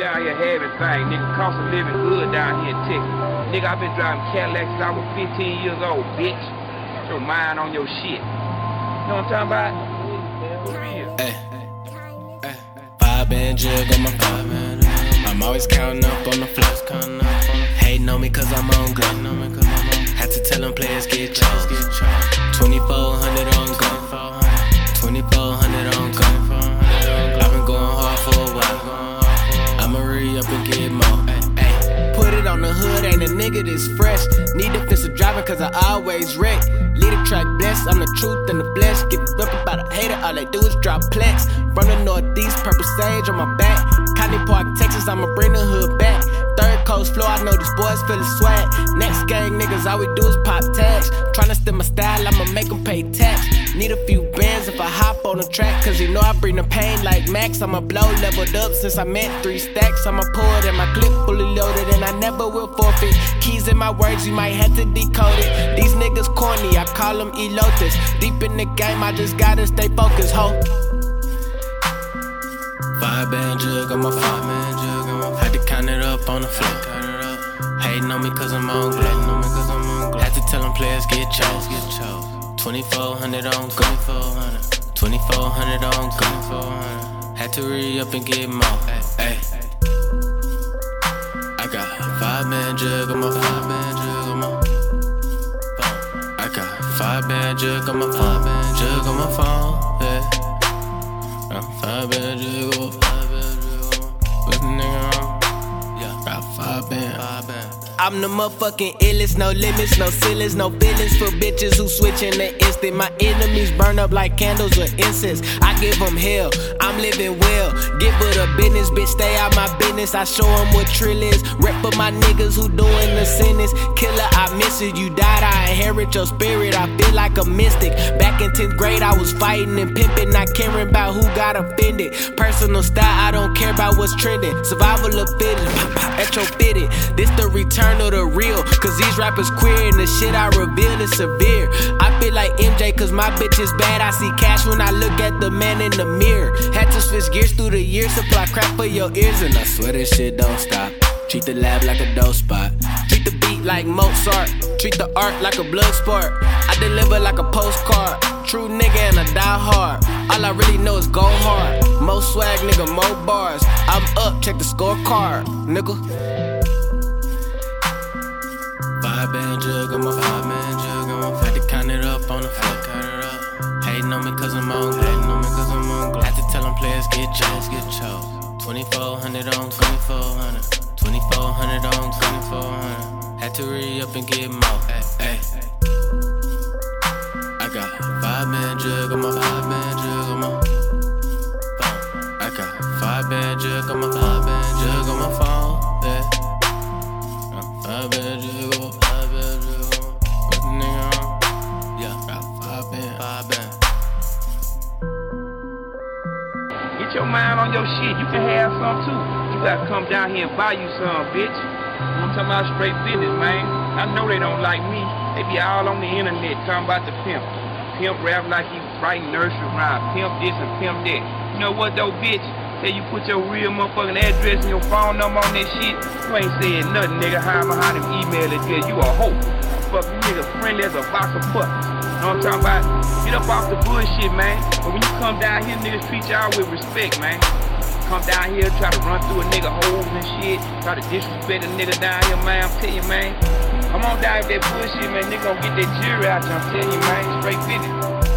down here having things, nigga. Cost of living good down here in Texas. Nigga, i been driving Cadillac since I was 15 years old, bitch. Your mind on your shit. You know what I'm talking about? Hey. Hey. Five band jug on my phone. I'm always counting up on the floor. Hating on me cause I'm on glow. Had to tell them players get chose. 2400 on nigga this fresh. Need defensive driving cause I always wreck. Lead a track blessed, I'm the truth and the flesh. Give a about a hater, all they do is drop plex. From the northeast, purple sage on my back. County Park, Texas, I'ma bring the hood back. Third coast floor, I know these boys feelin' swag. Next gang niggas, all we do is pop tags. Tryna steal my style, I'ma make them pay tax. Need a few bands if I hop on the track, cause you know I bring the pain like Max. I'ma blow leveled up since I met three stacks. I'ma pull it in my clip fully my words, you might have to decode it. These niggas corny, I call them elotes. Deep in the game, I just gotta stay focused, ho. Five band jug on my five man jug on my Had to count it up on the floor. Hating on me cause I'm on glow. Had to tell them players get chose. Get chose. 2400 on go. 2400 on go. Had to re up and get more. Ay. Got five man jug on my man phone. I got five band jug on my five band jug on my phone. Yeah. Uh, five band jug on my five I'm the motherfucking illest, no limits, no ceilings, no feelings for bitches who switch in the instant. My enemies burn up like candles or incense. I give them hell, I'm living well. Give her the business, bitch, stay out my business. I show them what trill is. Rep for my niggas who doing the sentence. Killer, I miss it. You died, I inherit your spirit. I feel like a mystic. Back in 10th grade, I was fighting and pimping, not caring about who got offended. Personal style, I don't care about what's trending. Survival of fittest, retro fitted. This return of the real. Cause these rappers queer and the shit I reveal is severe. I feel like MJ cause my bitch is bad. I see cash when I look at the man in the mirror. Had to switch gears through the years, supply crap for your ears. And I swear this shit don't stop. Treat the lab like a dope spot. Treat the beat like Mozart. Treat the art like a blood sport. I deliver like a postcard. True nigga and I die hard. All I really know is go hard. More swag, nigga, more bars. I'm up, check the scorecard, nigga. Five band jug on my five man jug on my Had to count it up on the up. Hating on me cause I'm on glow. On me cause I'm on glow. Had to tell them players get chose, get chose. 2400 on 2400. 2400 on 2400. Had to re up and get more. Ay, ay. I got five man jug on my Get your mind on your shit. You can have some too. You gotta come down here and buy you some, bitch. I'm talking about straight business, man. I know they don't like me. They be all on the internet talking about the pimp. Pimp rap like he writing nursery rhyme. Pimp this and pimp that. You know what though, bitch? Say you put your real motherfucking address and your phone number on that shit. You ain't saying nothing, nigga. Hide behind them email address. You a hoe. Fuck nigga friendly as a box of puppies. Know what I'm talking about? Get up off the bullshit, man. But when you come down here, niggas treat y'all with respect, man. Come down here, try to run through a nigga holes and shit. Try to disrespect a nigga down here, man. I'm telling you, man. Come on down with that bullshit, man. Nigga gonna get that jury out you. I'm telling you, man. Straight business.